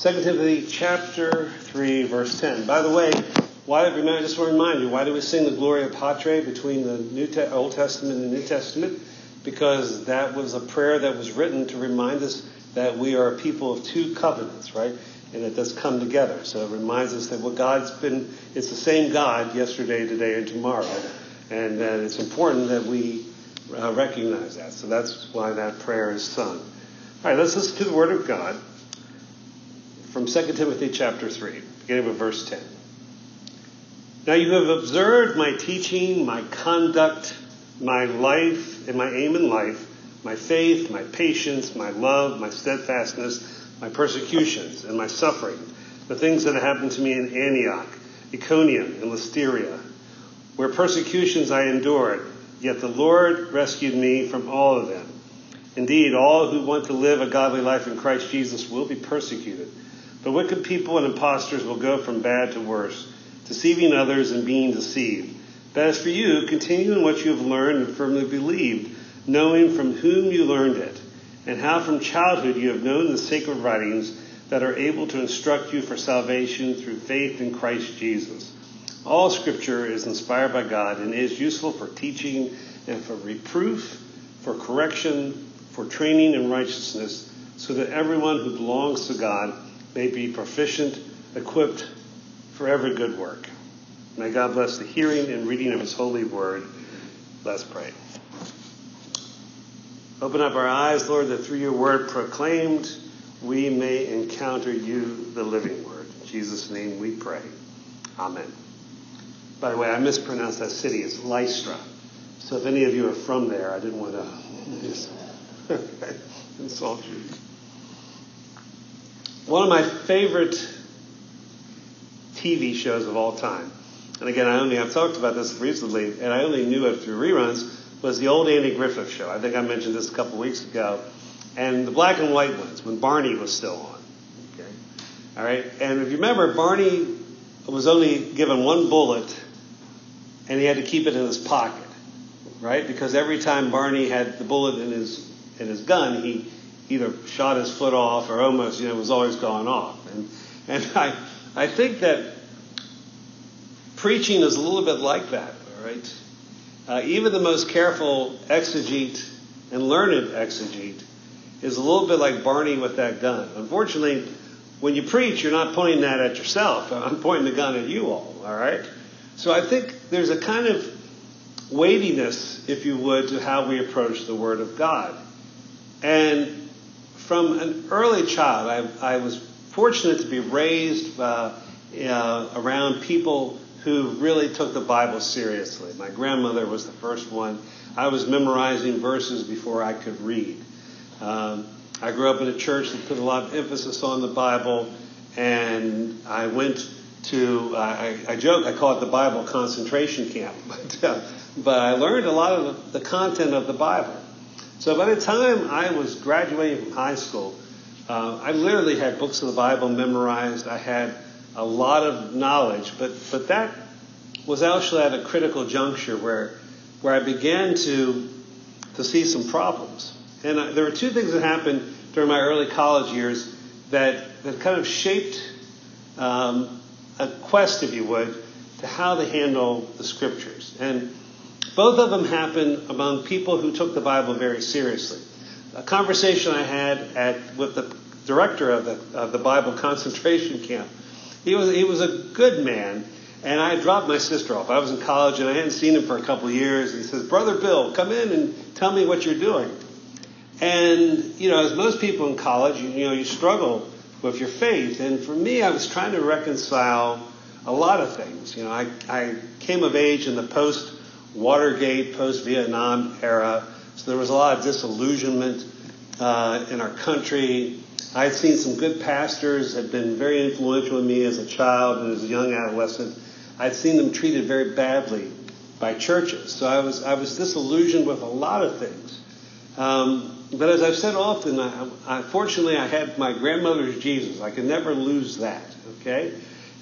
2 Timothy chapter 3, verse 10. By the way, why, I just want to remind you, why do we sing the Gloria Patri between the New Te- Old Testament and New Testament? Because that was a prayer that was written to remind us that we are a people of two covenants, right? And it does come together. So it reminds us that what God's been, it's the same God yesterday, today, and tomorrow. And that it's important that we uh, recognize that. So that's why that prayer is sung. All right, let's listen to the Word of God from 2 Timothy chapter 3, beginning with verse 10. Now you have observed my teaching, my conduct, my life, and my aim in life, my faith, my patience, my love, my steadfastness, my persecutions, and my suffering, the things that happened to me in Antioch, Iconium, and Lystra, where persecutions I endured, yet the Lord rescued me from all of them. Indeed, all who want to live a godly life in Christ Jesus will be persecuted. But wicked people and impostors will go from bad to worse, deceiving others and being deceived. But as for you, continue in what you have learned and firmly believed, knowing from whom you learned it, and how from childhood you have known the sacred writings that are able to instruct you for salvation through faith in Christ Jesus. All scripture is inspired by God and is useful for teaching and for reproof, for correction, for training in righteousness, so that everyone who belongs to God may be proficient, equipped for every good work. May God bless the hearing and reading of his holy word. Let's pray. Open up our eyes, Lord, that through your word proclaimed, we may encounter you, the living word. In Jesus' name we pray. Amen. By the way, I mispronounced that city. It's Lystra. So if any of you are from there, I didn't want to insult you. One of my favorite TV shows of all time, and again, I only I've talked about this recently, and I only knew it through reruns, was the old Andy Griffith show. I think I mentioned this a couple weeks ago, and the black and white ones when Barney was still on. Okay, all right, and if you remember, Barney was only given one bullet, and he had to keep it in his pocket, right? Because every time Barney had the bullet in his in his gun, he either shot his foot off or almost, you know, was always going off. And, and I, I think that preaching is a little bit like that, all right? Uh, even the most careful exegete and learned exegete is a little bit like Barney with that gun. Unfortunately, when you preach, you're not pointing that at yourself. I'm pointing the gun at you all, all right? So I think there's a kind of weightiness, if you would, to how we approach the Word of God. And from an early child, I, I was fortunate to be raised uh, uh, around people who really took the Bible seriously. My grandmother was the first one. I was memorizing verses before I could read. Um, I grew up in a church that put a lot of emphasis on the Bible, and I went to, uh, I, I, joke, I call it the Bible concentration camp, but, uh, but I learned a lot of the, the content of the Bible. So by the time I was graduating from high school, uh, I literally had books of the Bible memorized. I had a lot of knowledge, but but that was actually at a critical juncture where where I began to to see some problems. And I, there were two things that happened during my early college years that that kind of shaped um, a quest, if you would, to how to handle the scriptures. And both of them happened among people who took the Bible very seriously. A conversation I had at, with the director of the, of the Bible concentration camp. He was, he was a good man, and I dropped my sister off. I was in college, and I hadn't seen him for a couple of years. He says, Brother Bill, come in and tell me what you're doing. And, you know, as most people in college, you, you know, you struggle with your faith. And for me, I was trying to reconcile a lot of things. You know, I, I came of age in the post Watergate, post Vietnam era. So there was a lot of disillusionment uh, in our country. I'd seen some good pastors, had been very influential in me as a child and as a young adolescent. I'd seen them treated very badly by churches. So I was, I was disillusioned with a lot of things. Um, but as I've said often, I, I, fortunately I had my grandmother's Jesus. I could never lose that, okay?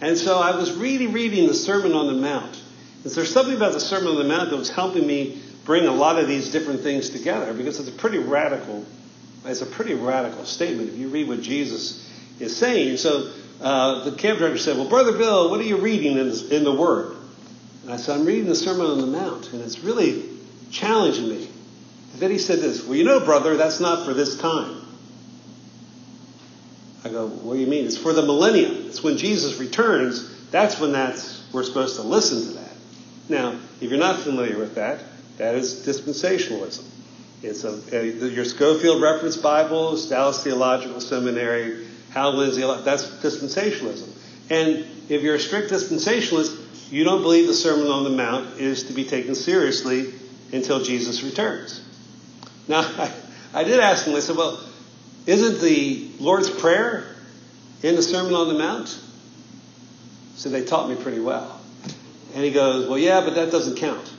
And so I was really reading the Sermon on the Mount. Is there something about the Sermon on the Mount that was helping me bring a lot of these different things together? Because it's a pretty radical, it's a pretty radical statement. If you read what Jesus is saying. So uh, the camp director said, Well, Brother Bill, what are you reading in, in the Word? And I said, I'm reading the Sermon on the Mount, and it's really challenging me. And then he said this, Well, you know, brother, that's not for this time. I go, What do you mean? It's for the millennium. It's when Jesus returns. That's when that's we're supposed to listen to that. Now, if you're not familiar with that, that is dispensationalism. It's a, a your Scofield Reference Bible, Dallas Theological Seminary, Hal Lindsey, that's dispensationalism. And if you're a strict dispensationalist, you don't believe the Sermon on the Mount is to be taken seriously until Jesus returns. Now, I, I did ask him, I said, well, isn't the Lord's Prayer in the Sermon on the Mount? So they taught me pretty well. And he goes, well, yeah, but that doesn't count.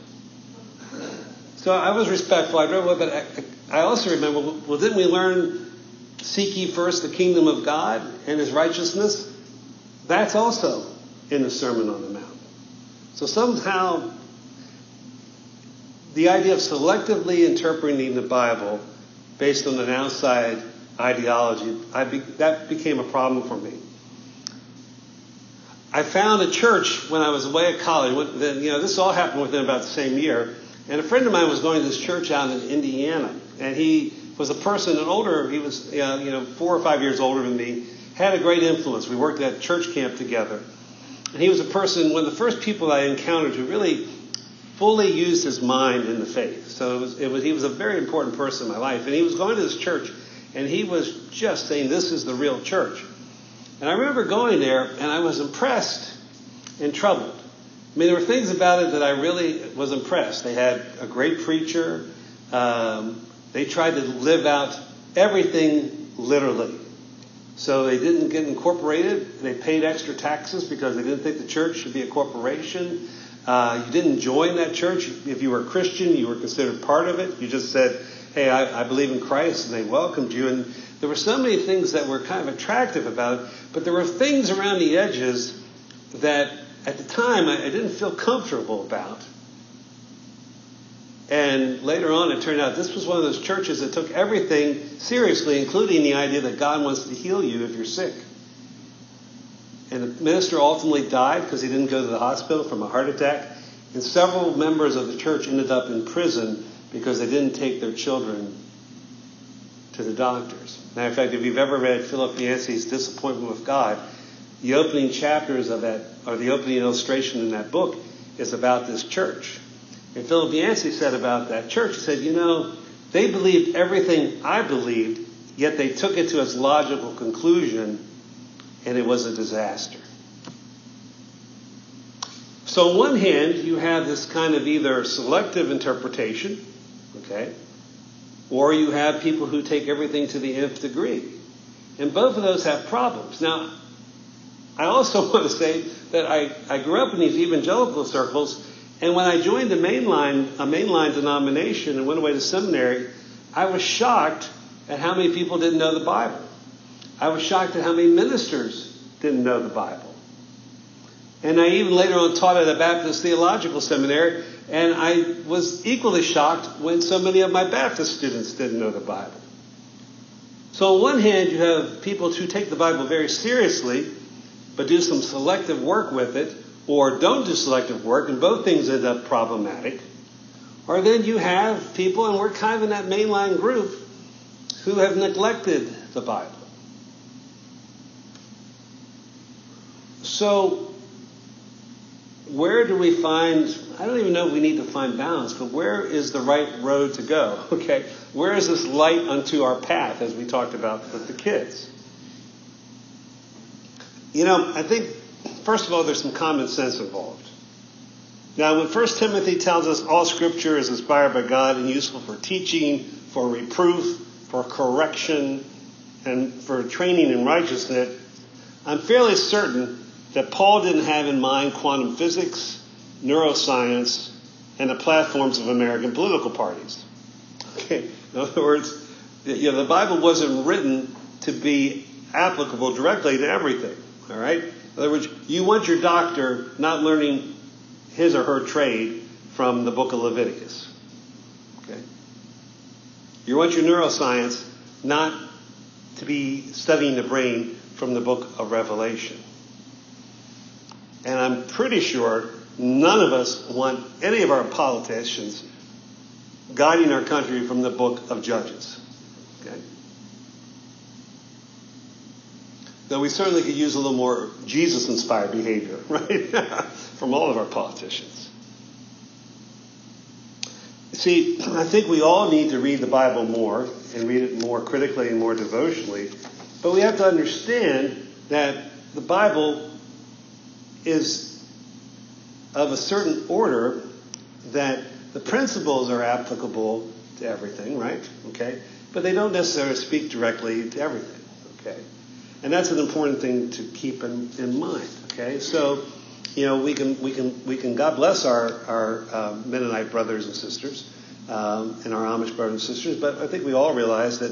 So I was respectful. I read, but I, I also remember, well, didn't we learn seek ye first the kingdom of God and his righteousness? That's also in the Sermon on the Mount. So somehow, the idea of selectively interpreting the Bible based on an outside ideology, be, that became a problem for me. I found a church when I was away at college. When, you know, this all happened within about the same year. And a friend of mine was going to this church out in Indiana, and he was a person, an older, he was uh, you know four or five years older than me, had a great influence. We worked at church camp together, and he was a person, one of the first people I encountered who really fully used his mind in the faith. So it was, it was, he was a very important person in my life, and he was going to this church, and he was just saying, "This is the real church." And I remember going there, and I was impressed and troubled. I mean, there were things about it that I really was impressed. They had a great preacher. Um, they tried to live out everything literally. So they didn't get incorporated. They paid extra taxes because they didn't think the church should be a corporation. Uh, you didn't join that church. If you were a Christian, you were considered part of it. You just said, hey, I, I believe in Christ, and they welcomed you. And there were so many things that were kind of attractive about it, but there were things around the edges that at the time I, I didn't feel comfortable about. And later on, it turned out this was one of those churches that took everything seriously, including the idea that God wants to heal you if you're sick. And the minister ultimately died because he didn't go to the hospital from a heart attack. And several members of the church ended up in prison because they didn't take their children to the doctors. Matter of fact, if you've ever read Philip Yancey's Disappointment with God, the opening chapters of that, or the opening illustration in that book, is about this church. And Philip Yancey said about that church, he said, you know, they believed everything I believed, yet they took it to its logical conclusion, and it was a disaster. So, on one hand, you have this kind of either selective interpretation, okay, or you have people who take everything to the nth degree. And both of those have problems. Now, I also want to say that I, I grew up in these evangelical circles, and when I joined a mainline, a mainline denomination and went away to seminary, I was shocked at how many people didn't know the Bible. I was shocked at how many ministers didn't know the Bible. And I even later on taught at a Baptist theological seminary, and I was equally shocked when so many of my Baptist students didn't know the Bible. So, on one hand, you have people who take the Bible very seriously, but do some selective work with it, or don't do selective work, and both things end up problematic. Or then you have people, and we're kind of in that mainline group, who have neglected the Bible. So, where do we find, I don't even know if we need to find balance, but where is the right road to go? Okay, where is this light unto our path, as we talked about with the kids? You know, I think, first of all, there's some common sense involved. Now, when 1 Timothy tells us all scripture is inspired by God and useful for teaching, for reproof, for correction, and for training in righteousness, I'm fairly certain that Paul didn't have in mind quantum physics, neuroscience, and the platforms of American political parties. Okay, in other words, you know, the Bible wasn't written to be applicable directly to everything. All right? In other words, you want your doctor not learning his or her trade from the book of Leviticus. Okay? You want your neuroscience not to be studying the brain from the book of Revelation. And I'm pretty sure none of us want any of our politicians guiding our country from the book of Judges. Okay? Though we certainly could use a little more Jesus inspired behavior, right? from all of our politicians. See, I think we all need to read the Bible more and read it more critically and more devotionally. But we have to understand that the Bible is of a certain order that the principles are applicable to everything, right? Okay? But they don't necessarily speak directly to everything, okay? And that's an important thing to keep in, in mind, okay? So, you know, we can, we can, we can God bless our, our uh, Mennonite brothers and sisters um, and our Amish brothers and sisters, but I think we all realize that,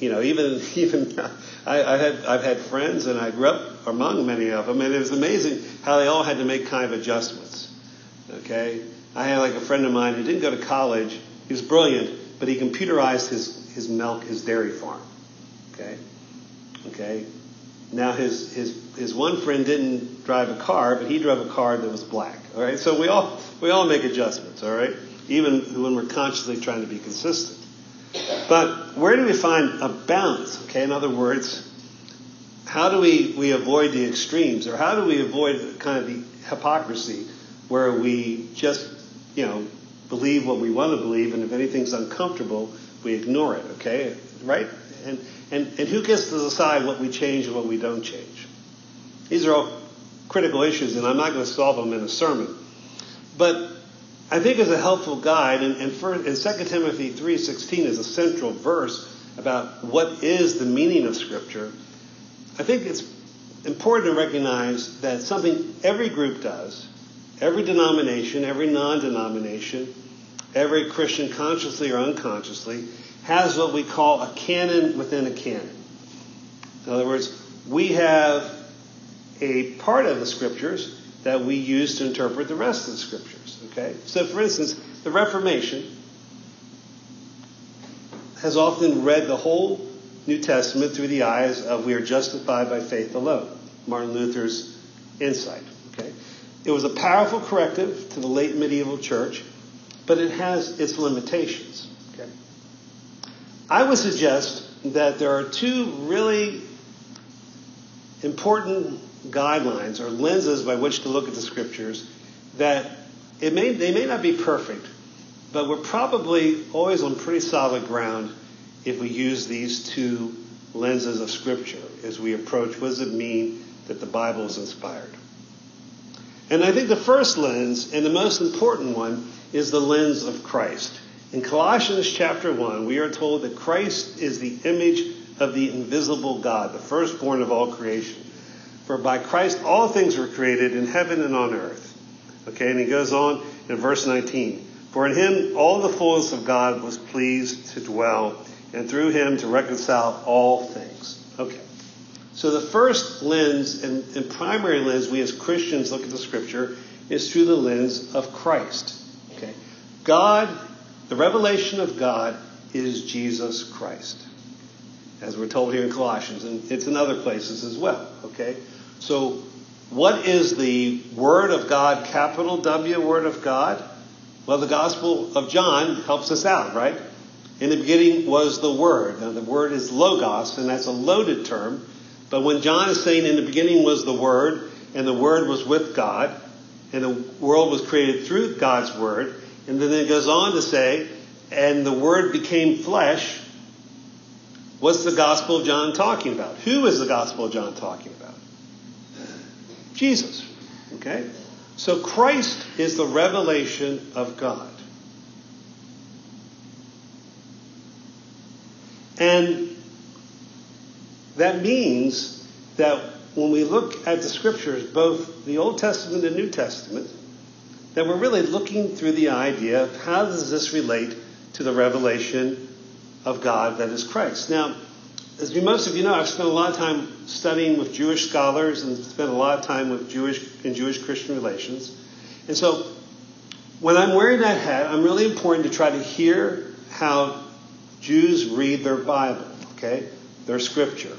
you know, even, even I, I had, I've had friends and I grew up among many of them, and it was amazing how they all had to make kind of adjustments, okay? I had like a friend of mine who didn't go to college. He was brilliant, but he computerized his, his milk, his dairy farm. Okay? Okay? Now his, his, his one friend didn't drive a car, but he drove a car that was black. All right? So we all, we all make adjustments, all right? Even when we're consciously trying to be consistent. But where do we find a balance? Okay? In other words, how do we, we avoid the extremes, or how do we avoid kind of the hypocrisy where we just you know, believe what we want to believe, and if anything's uncomfortable, we ignore it, okay? Right? And, and, and who gets to decide what we change and what we don't change? These are all critical issues, and I'm not going to solve them in a sermon. But I think is a helpful guide, and, and, for, and 2 Timothy 3.16 is a central verse about what is the meaning of Scripture, I think it's important to recognize that something every group does, Every denomination, every non denomination, every Christian, consciously or unconsciously, has what we call a canon within a canon. In other words, we have a part of the scriptures that we use to interpret the rest of the scriptures. Okay? So, for instance, the Reformation has often read the whole New Testament through the eyes of we are justified by faith alone, Martin Luther's insight. Okay? It was a powerful corrective to the late medieval church, but it has its limitations. Okay? I would suggest that there are two really important guidelines or lenses by which to look at the scriptures that it may, they may not be perfect, but we're probably always on pretty solid ground if we use these two lenses of scripture as we approach what does it mean that the Bible is inspired. And I think the first lens, and the most important one, is the lens of Christ. In Colossians chapter 1, we are told that Christ is the image of the invisible God, the firstborn of all creation. For by Christ all things were created in heaven and on earth. Okay, and he goes on in verse 19. For in him all the fullness of God was pleased to dwell, and through him to reconcile all things. Okay. So the first lens and, and, primary lens we as Christians look at the scripture is through the lens of Christ. Okay? God, the revelation of God is Jesus Christ. As we're told here in Colossians, and it's in other places as well. Okay? So what is the Word of God, capital W, Word of God? Well, the Gospel of John helps us out, right? In the beginning was the Word. Now, the Word is logos, and that's a loaded term but when John is saying in the beginning was the Word, and the Word was with God, and the world was created through God's Word, and then it goes on to say, and the Word became flesh, what's the Gospel of John talking about? Who is the Gospel of John talking about? Jesus. Okay? So Christ is the revelation of God. And that means that when we look at the scriptures, both the Old Testament and New Testament, that we're really looking through the idea of how does this relate to the revelation of God that is Christ. Now, as most of you know, I've spent a lot of time studying with Jewish scholars and spent a lot of time with Jewish and Jewish Christian relations. And so when I'm wearing that hat, I'm really important to try to hear how Jews read their Bible, okay? They're scripture.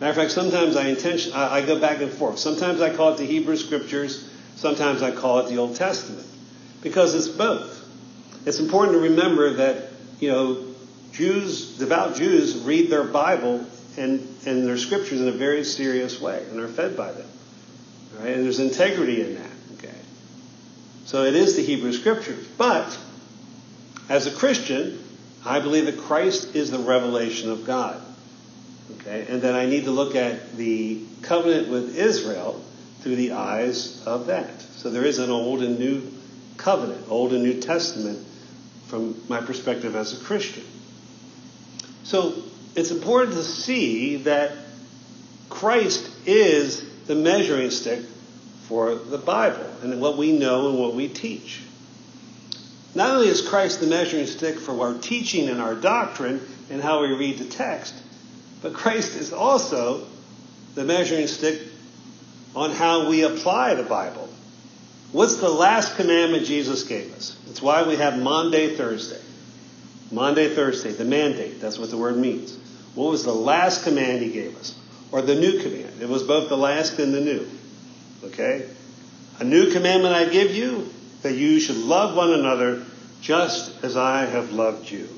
Matter of fact, sometimes I intention I, I go back and forth. Sometimes I call it the Hebrew scriptures. Sometimes I call it the Old Testament because it's both. It's important to remember that you know Jews, devout Jews, read their Bible and, and their scriptures in a very serious way and are fed by them. Right? And there's integrity in that. Okay. So it is the Hebrew scriptures. But as a Christian, I believe that Christ is the revelation of God. Okay? And that I need to look at the covenant with Israel through the eyes of that. So there is an old and new covenant, old and new testament from my perspective as a Christian. So it's important to see that Christ is the measuring stick for the Bible and what we know and what we teach. Not only is Christ the measuring stick for our teaching and our doctrine and how we read the text, but Christ is also the measuring stick on how we apply the Bible. What's the last commandment Jesus gave us? It's why we have Maundy, Thursday. Maundy, Thursday, the mandate. That's what the word means. What was the last command he gave us? Or the new command? It was both the last and the new. Okay? A new commandment I give you that you should love one another just as I have loved you.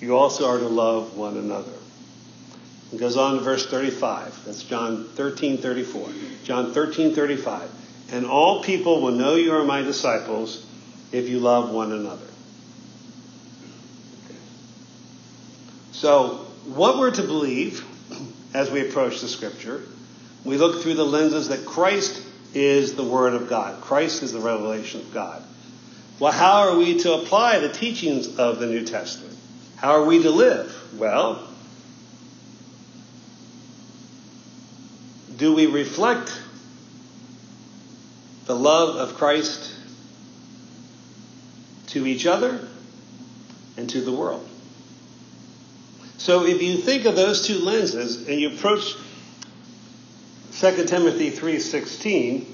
You also are to love one another. It goes on to verse 35. That's John 13, 34. John 13, 35. And all people will know you are my disciples if you love one another. So, what we're to believe as we approach the scripture, we look through the lenses that Christ is the Word of God. Christ is the revelation of God. Well, how are we to apply the teachings of the New Testament? How are we to live? Well, do we reflect the love of Christ to each other and to the world? So if you think of those two lenses and you approach 2 Timothy 3:16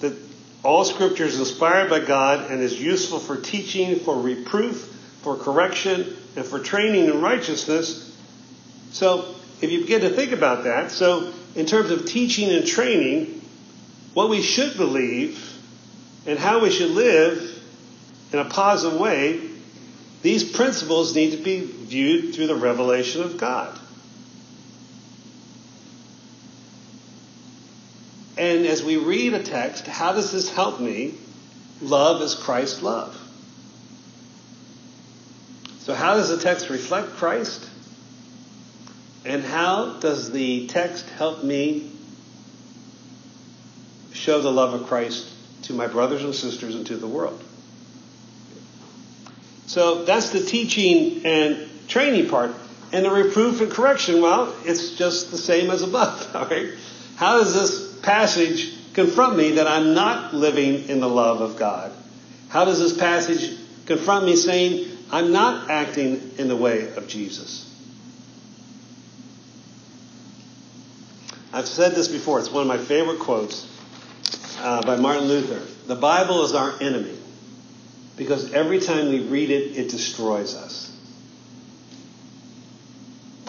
that all scripture is inspired by God and is useful for teaching, for reproof, for correction, and for training in righteousness. So if you begin to think about that, so in terms of teaching and training, what we should believe and how we should live in a positive way these principles need to be viewed through the revelation of God. And as we read a text, how does this help me love as Christ love? So, how does the text reflect Christ? And how does the text help me show the love of Christ to my brothers and sisters and to the world? So that's the teaching and training part. And the reproof and correction, well, it's just the same as above. All right? How does this passage confront me that I'm not living in the love of God? How does this passage confront me saying I'm not acting in the way of Jesus? I've said this before. It's one of my favorite quotes uh, by Martin Luther. The Bible is our enemy because every time we read it, it destroys us.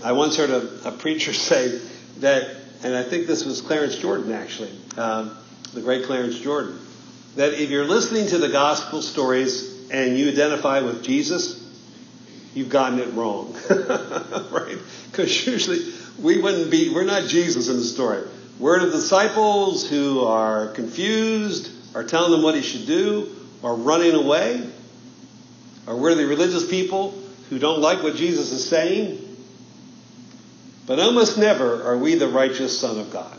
I once heard a, a preacher say that, and I think this was Clarence Jordan actually, um, the great Clarence Jordan, that if you're listening to the gospel stories and you identify with Jesus, you've gotten it wrong, right? Because usually we wouldn't be, we're not Jesus in the story. We're the disciples who are confused, are telling them what he should do, are running away? Or we're the religious people who don't like what Jesus is saying? But almost never are we the righteous Son of God.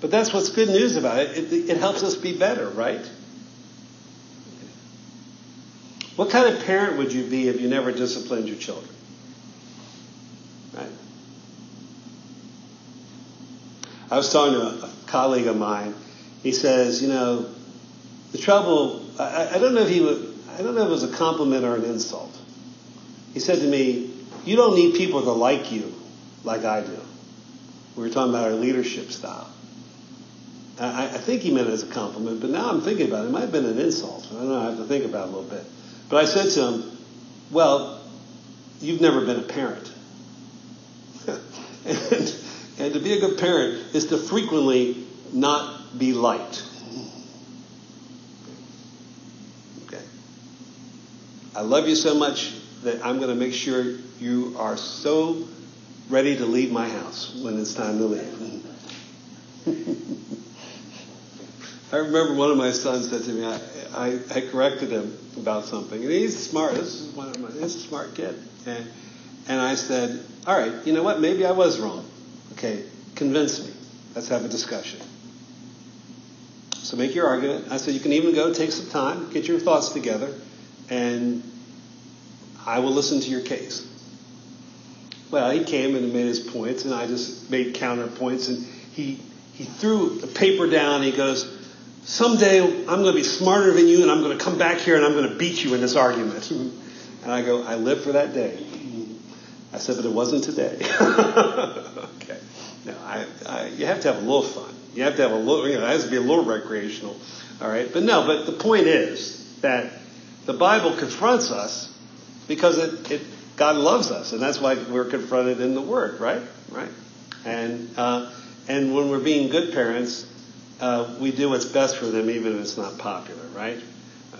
But that's what's good news about it. It, it helps us be better, right? What kind of parent would you be if you never disciplined your children? Right? I was talking to a colleague of mine. He says, you know, the trouble, I, I don't know if he would, I don't know if it was a compliment or an insult. He said to me, You don't need people to like you like I do. We were talking about our leadership style. I, I think he meant it as a compliment, but now I'm thinking about it. It might have been an insult. I don't know. I have to think about it a little bit. But I said to him, Well, you've never been a parent. and, and to be a good parent is to frequently not be liked. Okay. I love you so much that I'm going to make sure you are so ready to leave my house when it's time to leave. I remember one of my sons said to me, I, I, I, corrected him about something, and he's smart. This is one of my, he's a smart kid, and and I said, all right, you know what? Maybe I was wrong. Okay, convince me. Let's have a discussion. So make your argument. I said you can even go take some time, get your thoughts together, and I will listen to your case. Well, he came and made his points, and I just made counterpoints, and he he threw the paper down. And he goes, someday I'm going to be smarter than you and I'm going to come back here and I'm going to beat you in this argument. And I go, I live for that day. I said, but it wasn't today. okay. No, I, I, you have to have a little fun. You have to have a little, you know, it has to be a little recreational. All right. But no, but the point is that the Bible confronts us because it, it God loves us. And that's why we're confronted in the Word, right? Right. And, uh, and when we're being good parents, uh, we do what's best for them, even if it's not popular, right?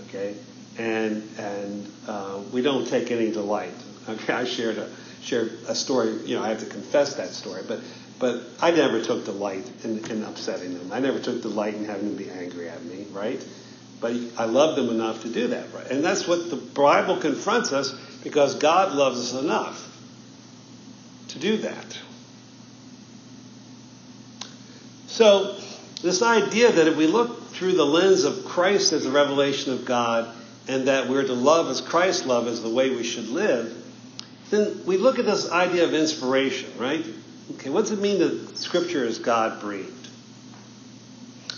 Okay, and and uh, we don't take any delight. Okay, I shared a shared a story. You know, I have to confess that story, but but I never took delight in, in upsetting them. I never took delight in having them be angry at me, right? But I love them enough to do that, right? And that's what the Bible confronts us because God loves us enough to do that. So this idea that if we look through the lens of Christ as a revelation of God, and that we're to love as Christ loved is the way we should live, then we look at this idea of inspiration, right? Okay, what does it mean that Scripture is God breathed?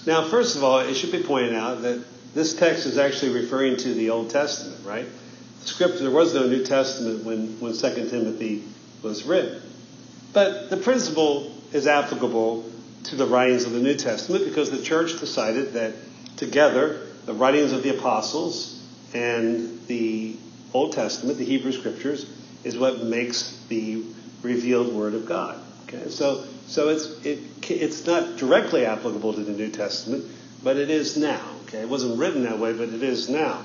Now, first of all, it should be pointed out that this text is actually referring to the Old Testament, right? The Scripture, there was no New Testament when, when 2 Timothy was written. But the principle is applicable to the writings of the New Testament because the church decided that together the writings of the apostles and the Old Testament, the Hebrew Scriptures, is what makes the revealed Word of God. Okay, so so it's it it's not directly applicable to the New Testament, but it is now. Okay, it wasn't written that way, but it is now.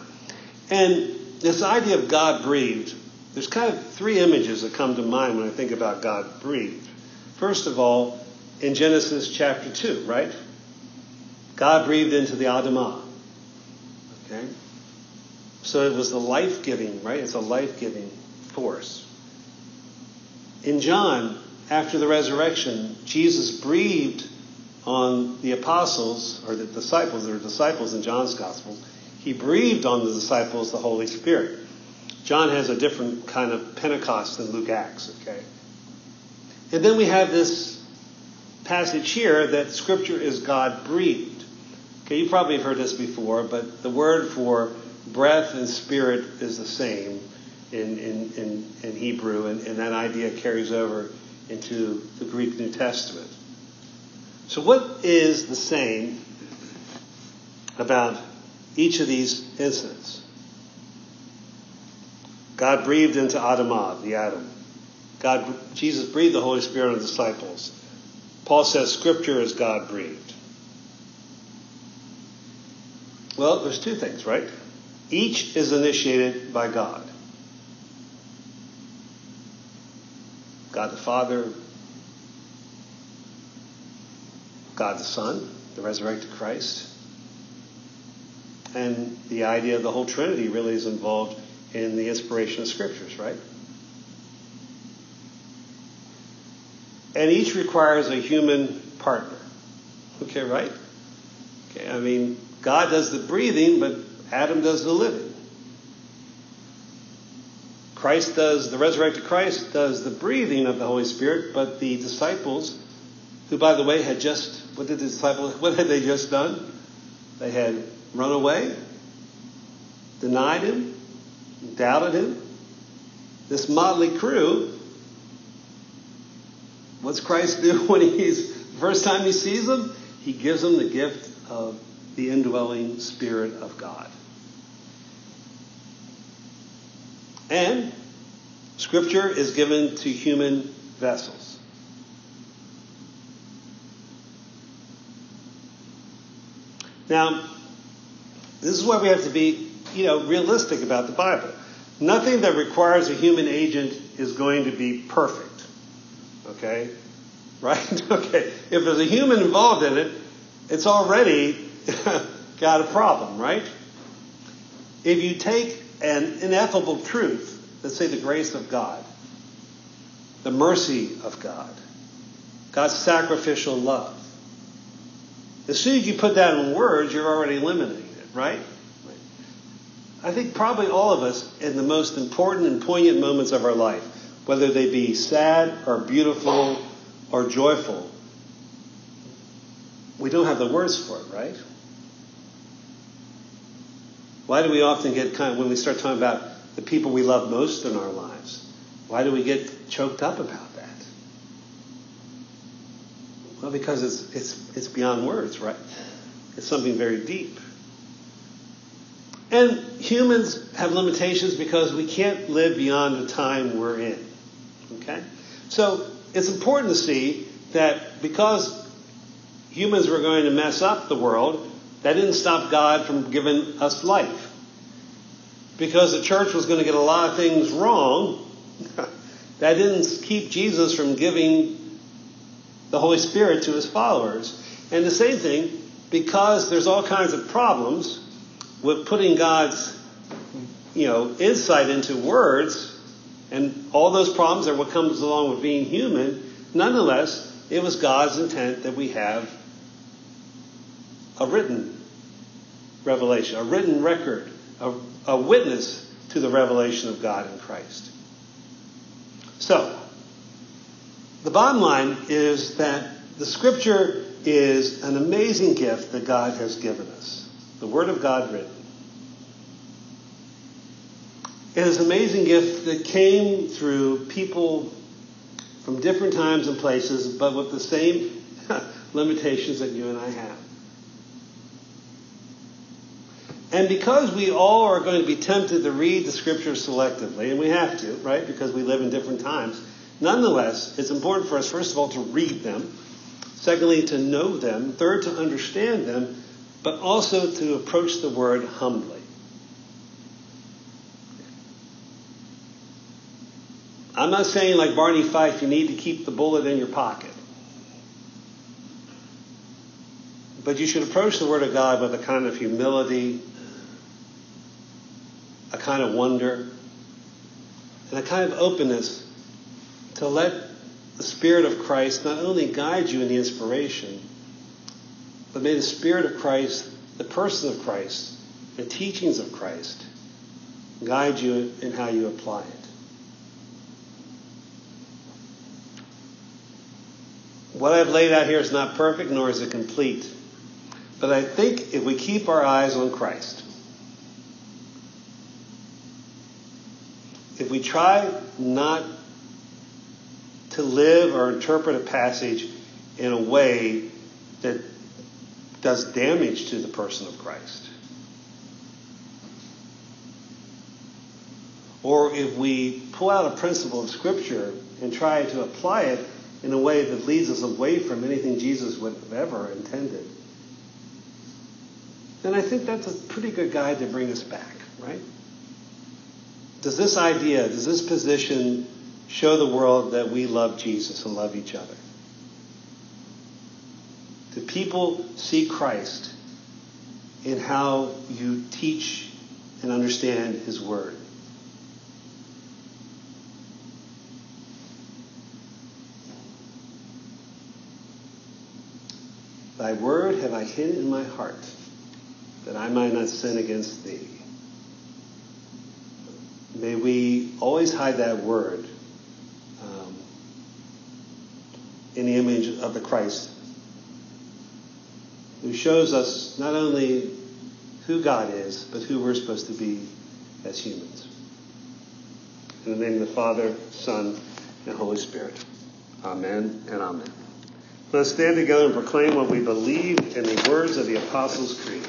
And this idea of God breathed, there's kind of three images that come to mind when I think about God breathed. First of all, in Genesis chapter 2, right? God breathed into the Adamah. Okay? So it was the life giving, right? It's a life giving force. In John, after the resurrection, Jesus breathed on the apostles, or the disciples, there are disciples in John's gospel. He breathed on the disciples the Holy Spirit. John has a different kind of Pentecost than Luke Acts, okay? And then we have this passage here that Scripture is God breathed. Okay, you probably have heard this before, but the word for breath and spirit is the same in, in, in, in Hebrew, and, and that idea carries over into the Greek New Testament. So, what is the same about each of these incidents? God breathed into Adamah, the Adam. God, Jesus breathed the Holy Spirit on the disciples. Paul says Scripture is God breathed. Well, there's two things, right? Each is initiated by God. God the Father, God the Son, the resurrected Christ. And the idea of the whole Trinity really is involved in the inspiration of Scriptures, right? and each requires a human partner. Okay, right? Okay, I mean, God does the breathing, but Adam does the living. Christ does, the resurrected Christ does the breathing of the Holy Spirit, but the disciples, who by the way had just, what did the disciples, what had they just done? They had run away, denied him, doubted him. This motley crew What's Christ do when he's first time he sees them? He gives them the gift of the indwelling Spirit of God. And Scripture is given to human vessels. Now, this is why we have to be, you know, realistic about the Bible. Nothing that requires a human agent is going to be perfect. Okay? Right? Okay. If there's a human involved in it, it's already got a problem, right? If you take an ineffable truth, let's say the grace of God, the mercy of God, God's sacrificial love, as soon as you put that in words, you're already eliminating it, right? I think probably all of us, in the most important and poignant moments of our life, whether they be sad or beautiful or joyful, we don't have the words for it, right? Why do we often get kind of, when we start talking about the people we love most in our lives, why do we get choked up about that? Well, because it's, it's, it's beyond words, right? It's something very deep. And humans have limitations because we can't live beyond the time we're in. Okay? So it's important to see that because humans were going to mess up the world, that didn't stop God from giving us life. Because the church was going to get a lot of things wrong, that didn't keep Jesus from giving the Holy Spirit to his followers. And the same thing, because there's all kinds of problems with putting God's you know, insight into words, and all those problems are what comes along with being human, nonetheless, it was God's intent that we have a written revelation, a written record, a, a witness to the revelation of God in Christ. So, the bottom line is that the scripture is an amazing gift that God has given us. The Word of God written. It is an amazing gift that came through people from different times and places, but with the same limitations that you and I have. And because we all are going to be tempted to read the scriptures selectively, and we have to, right, because we live in different times, nonetheless, it's important for us, first of all, to read them, secondly, to know them, third, to understand them, but also to approach the word humbly. I'm not saying, like Barney Fife, you need to keep the bullet in your pocket. But you should approach the Word of God with a kind of humility, a kind of wonder, and a kind of openness to let the Spirit of Christ not only guide you in the inspiration, but may the Spirit of Christ, the person of Christ, the teachings of Christ, guide you in how you apply it. What I've laid out here is not perfect, nor is it complete. But I think if we keep our eyes on Christ, if we try not to live or interpret a passage in a way that does damage to the person of Christ, or if we pull out a principle of Scripture and try to apply it in a way that leads us away from anything Jesus would have ever intended, then I think that's a pretty good guide to bring us back, right? Does this idea, does this position show the world that we love Jesus and love each other? Do people see Christ in how you teach and understand His Word? Thy word have I hid in my heart, that I might not sin against thee. May we always hide that word um, in the image of the Christ, who shows us not only who God is, but who we're supposed to be as humans. In the name of the Father, Son, and Holy Spirit. Amen and amen. Let us stand together and proclaim what we believe in the words of the Apostles' Creed.